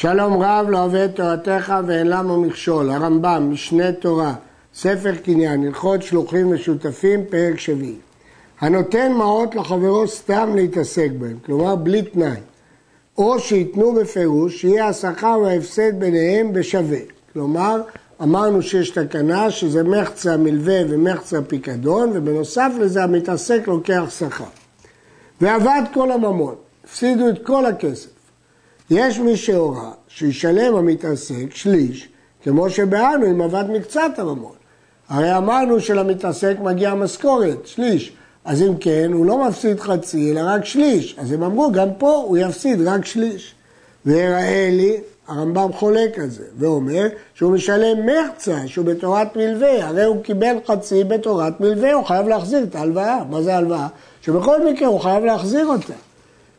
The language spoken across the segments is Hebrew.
שלום רב לא אוהב את תורתך ואין למה מכשול, הרמב"ם, משנה תורה, ספר קניין, הלכות שלוחים משותפים, פרק שביעי. הנותן מעות לחברו סתם להתעסק בהם, כלומר בלי תנאי, או שייתנו בפירוש שיהיה השכר וההפסד ביניהם בשווה. כלומר, אמרנו שיש תקנה שזה מחצה מלווה ומחצה פיקדון, ובנוסף לזה המתעסק לוקח שכר. ועבד כל הממון, הפסידו את כל הכסף. יש מי שהורה שישלם המתעסק שליש, כמו שבאנו אם עבד מקצת הממון. הרי אמרנו שלמתעסק מגיע משכורת, שליש. אז אם כן, הוא לא מפסיד חצי, אלא רק שליש. אז הם אמרו, גם פה הוא יפסיד רק שליש. ויראה לי, הרמב"ם חולק על זה, ואומר שהוא משלם מחצה, שהוא בתורת מלווה, הרי הוא קיבל חצי בתורת מלווה, הוא חייב להחזיר את ההלוואה. מה זה הלוואה? שבכל מקרה הוא חייב להחזיר אותה.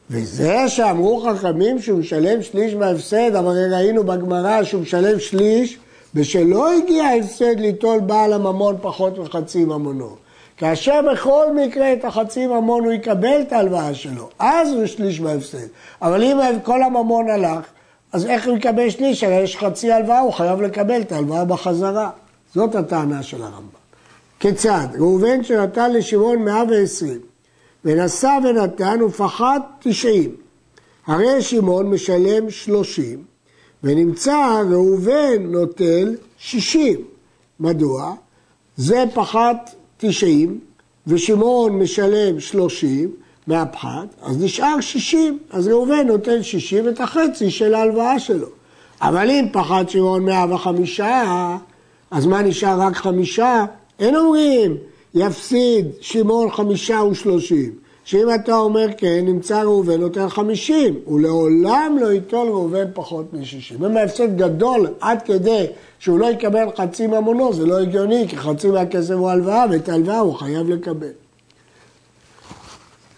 וזה שאמרו חכמים שהוא משלם שליש מההפסד, אבל ראינו בגמרא שהוא משלם שליש, ושלא הגיע ההפסד ליטול בעל הממון פחות מחצי ממונו. כאשר בכל מקרה את החצי ממון הוא יקבל את ההלוואה שלו, אז הוא שליש מההפסד. אבל אם כל הממון הלך, אז איך הוא יקבל שליש? הרי יש חצי הלוואה, הוא חייב לקבל את ההלוואה בחזרה. זאת הטענה של הרמב"ם. כיצד? ראובן שנתן לשמעון 120, ונשא ונתן ופחת 90. הרי שמעון משלם 30, ונמצא ראובן נוטל 60. מדוע? זה פחת 90, ושמעון משלם 30 מהפחת, אז נשאר 60, אז ראובן נותן 60 את החצי של ההלוואה שלו. אבל אם פחת שמעון 105, אז מה נשאר רק חמישה? אין אומרים, יפסיד שמעון חמישה ושלושים. שאם אתה אומר כן, נמצא ראובן נותן חמישים, הוא לעולם לא ייטול ראובן פחות משישים. אם ההפסד גדול עד כדי שהוא לא יקבל חצי ממונו, זה לא הגיוני, כי חצי מהכסף הוא הלוואה, ואת ההלוואה הוא חייב לקבל.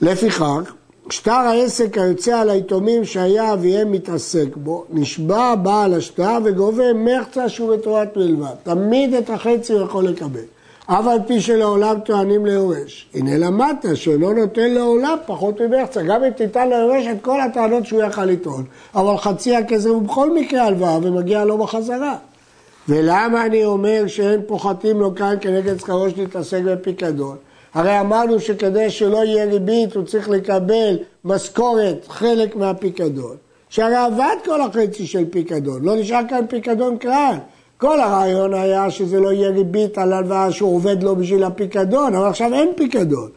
לפיכך, שטר העסק היוצא על היתומים שהיה אביהם מתעסק בו, נשבע בעל השטר וגובה מחצה שהוא בתורת מלבד. תמיד את החצי הוא יכול לקבל. אף על פי שלעולם טוענים ליורש. הנה למדת שלא נותן לעולם פחות ממחצה. גם אם תיתן ליורש את כל הטענות שהוא יכל לטעון. אבל חצי הכסף הוא בכל מקרה הלוואה ומגיע לו בחזרה. ולמה אני אומר שאין פוחתים לו כאן כנגד שכרו שתתעסק בפיקדון? הרי אמרנו שכדי שלא יהיה ריבית הוא צריך לקבל משכורת, חלק מהפיקדון. שהרי עבד כל החצי של פיקדון, לא נשאר כאן פיקדון כלל. כל הרעיון היה שזה לא יהיה ריבית על הלוואה שהוא עובד לו בשביל הפיקדון, אבל עכשיו אין פיקדון.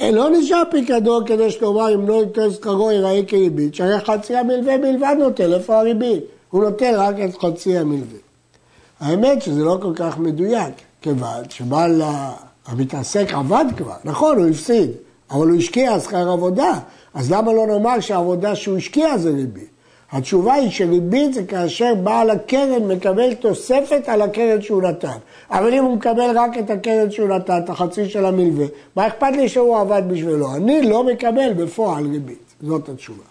אה, לא נשאר פיקדון כדי שתאמר אם לא ייתן שכרו ייראה כריבית, שהרי חצי המלווה בלבד נותן, איפה הריבית? הוא נותן רק את חצי המלווה. האמת שזה לא כל כך מדויק, כיוון שבעל המתעסק עבד כבר, נכון, הוא הפסיד, אבל הוא השקיע שכר עבודה, אז למה לא נאמר שהעבודה שהוא השקיע זה ריבית? התשובה היא שריבית זה כאשר בעל הקרן מקבל תוספת על הקרן שהוא נתן. אבל אם הוא מקבל רק את הקרן שהוא נתן, את החצי של המלווה, מה אכפת לי שהוא עבד בשבילו? אני לא מקבל בפועל ריבית. זאת התשובה.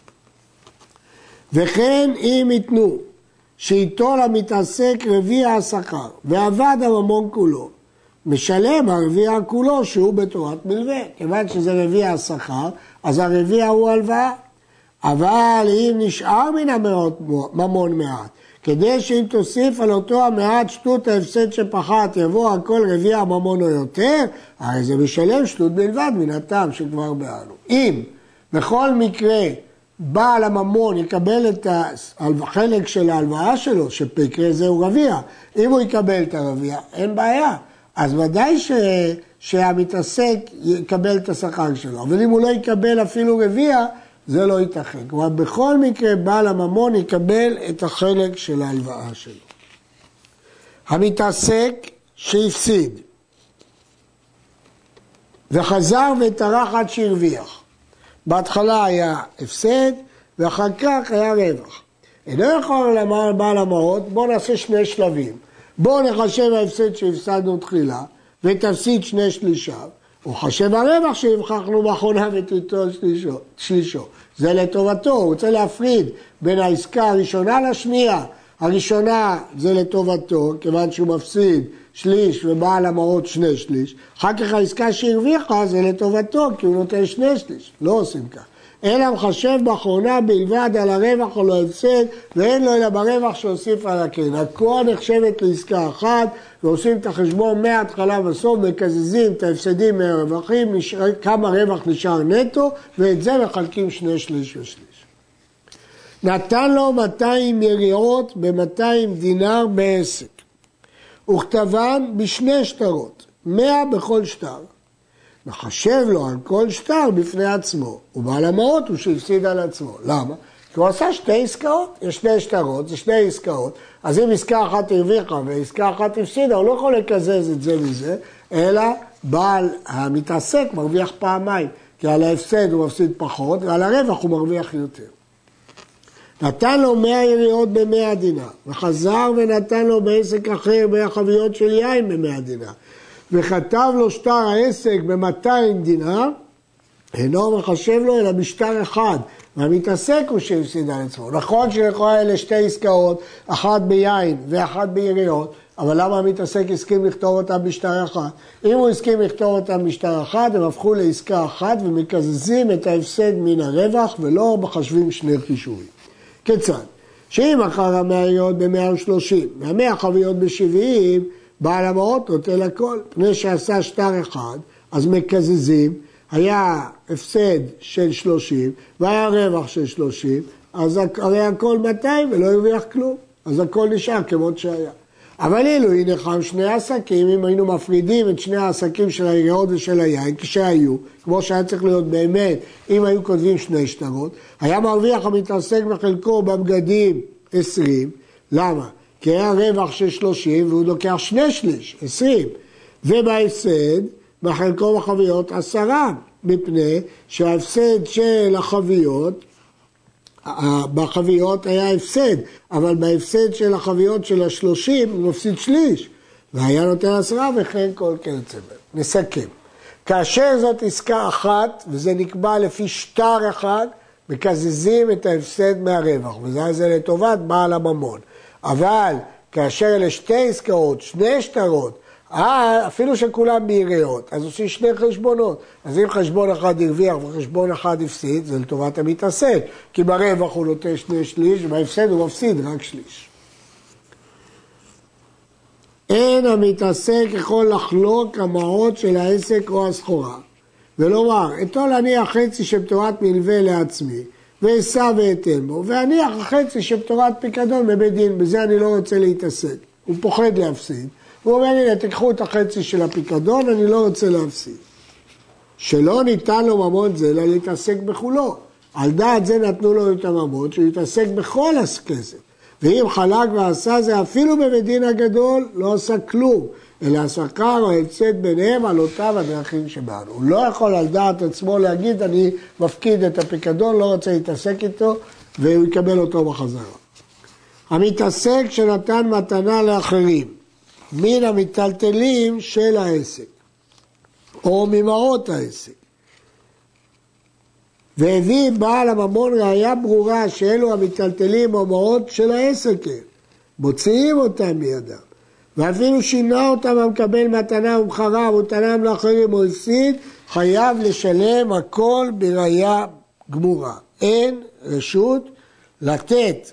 וכן אם ייתנו שייטול המתעסק רביע השכר ועבד הממון כולו, משלם הרביע כולו שהוא בתורת מלווה. כיוון שזה רביע השכר, אז הרביע הוא הלוואה. אבל אם נשאר מן המאות ממון מעט, כדי שאם תוסיף על אותו המעט שטות ההפסד שפחת יבוא הכל רביע הממון או יותר, הרי זה משלם שטות בלבד מן הטעם שכבר באנו. אם בכל מקרה בעל הממון יקבל את החלק של ההלוואה שלו, שבמקרה זה הוא רביע, אם הוא יקבל את הרביע, אין בעיה. אז ודאי ש... שהמתעסק יקבל את השכר שלו, אבל אם הוא לא יקבל אפילו רביע, זה לא ייתכן. כלומר, בכל מקרה בעל הממון יקבל את החלק של ההלוואה שלו. המתעסק שהפסיד וחזר וטרח עד שהרוויח. בהתחלה היה הפסד ואחר כך היה רווח. אינו יכול לומר בעל המעות, בואו נעשה שני שלבים. בואו נחשב ההפסד שהפסדנו תחילה ותפסיד שני שלישיו. הוא חושב הרווח שהבחחנו באחרונה ותיטול שלישו, שלישו. זה לטובתו, הוא רוצה להפריד בין העסקה הראשונה לשנייה. הראשונה זה לטובתו, כיוון שהוא מפסיד שליש ובעל המרות שני שליש. אחר כך העסקה שהרוויחה זה לטובתו, כי הוא נותן שני שליש. לא עושים כך. אלא מחשב באחרונה בלבד על הרווח או לא הפסד, ואין לו אלא ברווח שהוסיף על הקרן. הכל נחשבת לעסקה אחת, ועושים את החשבון מההתחלה בסוף, מקזזים את ההפסדים מהרווחים, כמה רווח נשאר נטו, ואת זה מחלקים שני שליש ושליש. נתן לו 200 יריעות ב-200 דינר בעסק, וכתבן בשני שטרות, 100 בכל שטר. מחשב לו על כל שטר בפני עצמו, ובעל המעות הוא שהפסיד על עצמו. למה? כי הוא עשה שתי עסקאות, יש שני שטרות, זה שתי עסקאות, אז אם עסקה אחת הרוויחה ועסקה אחת הפסידה, הוא לא יכול לקזז את זה מזה, אלא בעל המתעסק מרוויח פעמיים, כי על ההפסד הוא מפסיד פחות, ועל הרווח הוא מרוויח יותר. נתן לו מאה יריעות במאה דינר, וחזר ונתן לו בעסק אחר מאה חביות של יין במאה דינר, וכתב לו שטר העסק ב-200 דינר, אינו מחשב לו אלא בשטר אחד, והמתעסק הוא שהפסיד על עצמו. נכון שלכאורה אלה שתי עסקאות, אחת ביין ואחת ביריעות, אבל למה המתעסק הסכים לכתוב אותם בשטר אחד? אם הוא הסכים לכתוב אותם בשטר אחד, הם הפכו לעסקה אחת ומקזזים את ההפסד מן הרווח ולא מחשבים שני חישובים. כיצד? שאם מכר המאה יריעות ב-130 והמאה חביות ב-70, בעל המעות נוטל הכל, פני שעשה שטר אחד, אז מקזזים, היה הפסד של 30 והיה רווח של 30, אז הרי הכל 200 ולא הרוויח כלום, אז הכל נשאר כמות שהיה. אבל אילו הנה חם שני עסקים, אם היינו מפרידים את שני העסקים של היריעות ושל היין, כשהיו, כמו שהיה צריך להיות באמת, אם היו כותבים שני שטרות, היה מרוויח המתעסק בחלקו בבגדים 20, למה? כי היה רווח של 30 והוא לוקח שני שליש, 20, ובהפסד, בחלקו בחביות עשרה, מפני שההפסד של החביות בחביות היה הפסד, אבל בהפסד של החביות של השלושים הוא מפסיד שליש, והיה נותן עשרה וכן כל כיוצא בהם. נסכם. כאשר זאת עסקה אחת, וזה נקבע לפי שטר אחד, מקזזים את ההפסד מהרווח, וזה לטובת בעל הממון. אבל כאשר אלה שתי עסקאות, שני שטרות, אה, אפילו שכולם ביריעות, אז עושים שני חשבונות. אז אם חשבון אחד הרוויח וחשבון אחד הפסיד, זה לטובת המתעסק. כי ברווח הוא נותן שני שליש, ובהפסד הוא מפסיד רק שליש. אין המתעסק יכול לחלוק המעות של העסק או הסחורה, ולומר, אתו להניח חצי שבתורת מלווה לעצמי, ואשא ואתן בו, ואניח חצי שבתורת פיקדון בבית דין, בזה אני לא רוצה להתעסק. הוא פוחד להפסיד. הוא אומר, הנה, תיקחו את החצי של הפיקדון, אני לא רוצה להפסיד. שלא ניתן לו ממון זה, אלא להתעסק בכולו. על דעת זה נתנו לו את הממון, שהוא יתעסק בכל הכסף. ואם חלק ועשה זה אפילו בבית דין הגדול, לא עשה כלום, אלא שכר או הפסד ביניהם על אותם הדרכים שבאנו. הוא לא יכול על דעת עצמו להגיד, אני מפקיד את הפיקדון, לא רוצה להתעסק איתו, והוא יקבל אותו בחזרה. המתעסק שנתן מתנה לאחרים, מן המיטלטלים של העסק, או ממעות העסק. והביא בעל הממון ראייה ברורה שאלו המיטלטלים או מעות של העסק הם, מוציאים אותם מידם, ואפילו שינה אותם המקבל מתנה ומחרה ונתנם לאחרים או הפסיד, חייב לשלם הכל בראייה גמורה. אין רשות לתת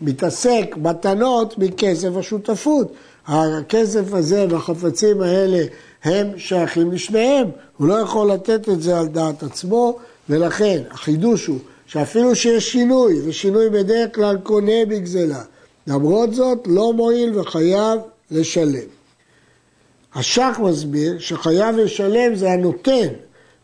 מתעסק מתנות מכסף השותפות. הכסף הזה והחפצים האלה הם שייכים לשניהם, הוא לא יכול לתת את זה על דעת עצמו, ולכן החידוש הוא שאפילו שיש שינוי, ושינוי בדרך כלל קונה בגזלה, למרות זאת לא מועיל וחייב לשלם. השח מסביר שחייב לשלם זה הנותן,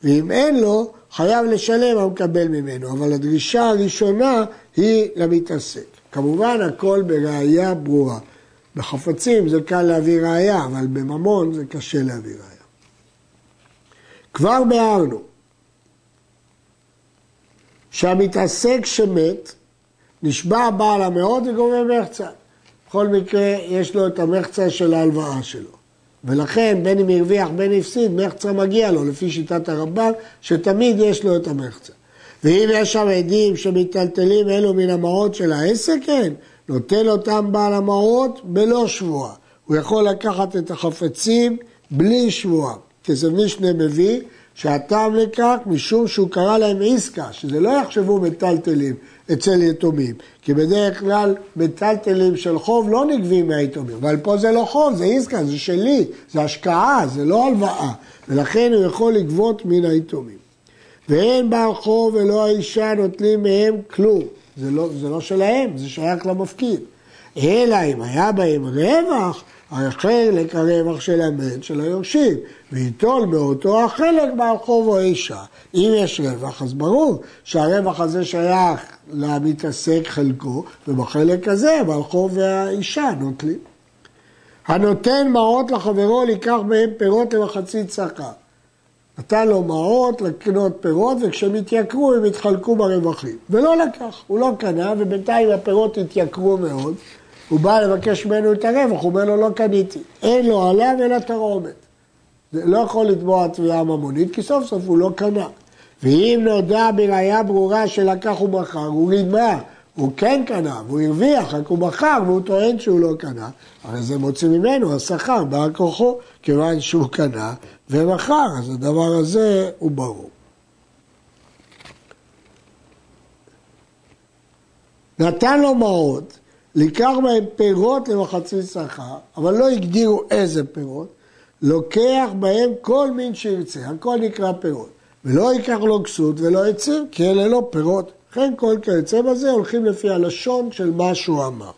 ואם אין לו, חייב לשלם המקבל ממנו, אבל הדרישה הראשונה היא למתעסק. כמובן הכל בראייה ברורה. בחפצים זה קל להביא ראייה, אבל בממון זה קשה להביא ראייה. כבר ביארנו שהמתעסק שמת, נשבע בעל המאות וגובה מחצה. בכל מקרה יש לו את המחצה של ההלוואה שלו. ולכן בין אם הרוויח בין הפסיד, מחצה מגיע לו, לפי שיטת הרמב"ם, שתמיד יש לו את המחצה. ואם יש שם עדים שמיטלטלים אלו מן המעות של העסק, כן, נוטל אותם בעל המעות בלא שבועה. הוא יכול לקחת את החפצים בלי שבועה. כסף משנה מביא שהטעם לכך משום שהוא קרא להם עסקה, שזה לא יחשבו מטלטלים אצל יתומים, כי בדרך כלל מטלטלים של חוב לא נגבים מהיתומים, אבל פה זה לא חוב, זה עסקה, זה שלי, זה השקעה, זה לא הלוואה, ולכן הוא יכול לגבות מן היתומים. ואין בעל חוב ולא האישה נוטלים מהם כלום, זה לא, זה לא שלהם, זה שייך למפקיד. אלא אם היה בהם רווח, החלק הרווח של הבן של היורשים, ויטול מאותו החלק בעל חוב או אישה. אם יש רווח, אז ברור שהרווח הזה שייך למתעסק חלקו, ובחלק הזה בעל חוב והאישה נוטלים. הנותן מעות לחברו, לקח מהם פירות למחצית שכר. נתן לו מעות לקנות פירות, וכשהם התייקרו הם התחלקו ברווחים. ולא לקח, הוא לא קנה, ובינתיים הפירות התייקרו מאוד. הוא בא לבקש ממנו את הרווח, הוא אומר לו לא קניתי. אין לו עליו אלא תרעומת. לא יכול לתבוע תביעה ממונית, כי סוף סוף הוא לא קנה. ואם נודע בראייה ברורה שלקח ומכר, הוא רימה, הוא כן קנה, והוא הרוויח, רק הוא מכר והוא טוען שהוא לא קנה, הרי זה מוציא ממנו השכר, בא כוחו, כיוון שהוא קנה ומכר, אז הדבר הזה הוא ברור. נתן לו מעות, לקח מהם פירות למחצית שכר, אבל לא הגדירו איזה פירות, לוקח בהם כל מין שירצה, הכל נקרא פירות. ולא ייקח לו כסות ולא עציר, כי אלה לא פירות. לכן כל כיוצא בזה הולכים לפי הלשון של מה שהוא אמר.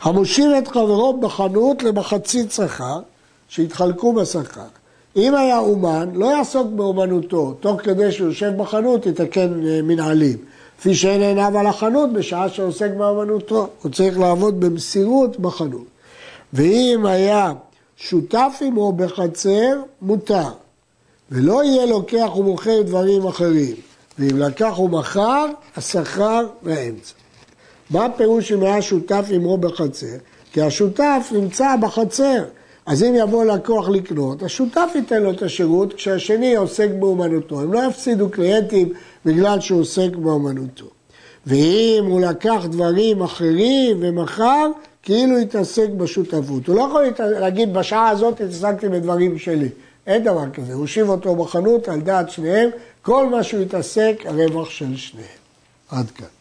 המושיב את חברו בחנות למחצית שכר, שהתחלקו בשכר. אם היה אומן, לא יעסוק באומנותו, תוך כדי שהוא יושב בחנות יתקן אה, מנהלים. כפי שאין עיניו על החנות בשעה שעוסק באומנותו, הוא צריך לעבוד במסירות בחנות. ואם היה שותף עמו בחצר, מותר. ולא יהיה לוקח ומוכר דברים אחרים. ואם לקח ומכר, השכר באמצע. מה הפירוש אם היה שותף עמו בחצר? כי השותף נמצא בחצר. אז אם יבוא לקוח לקנות, השותף ייתן לו את השירות כשהשני עוסק באומנותו. הם לא יפסידו קליינטים בגלל שהוא עוסק באומנותו. ואם הוא לקח דברים אחרים ומכר, כאילו התעסק בשותפות. הוא לא יכול להגיד בשעה הזאת התעסקתי בדברים שלי. אין דבר כזה, הוא הושיב אותו בחנות על דעת שניהם, כל מה שהוא התעסק, הרווח של שניהם. עד כאן.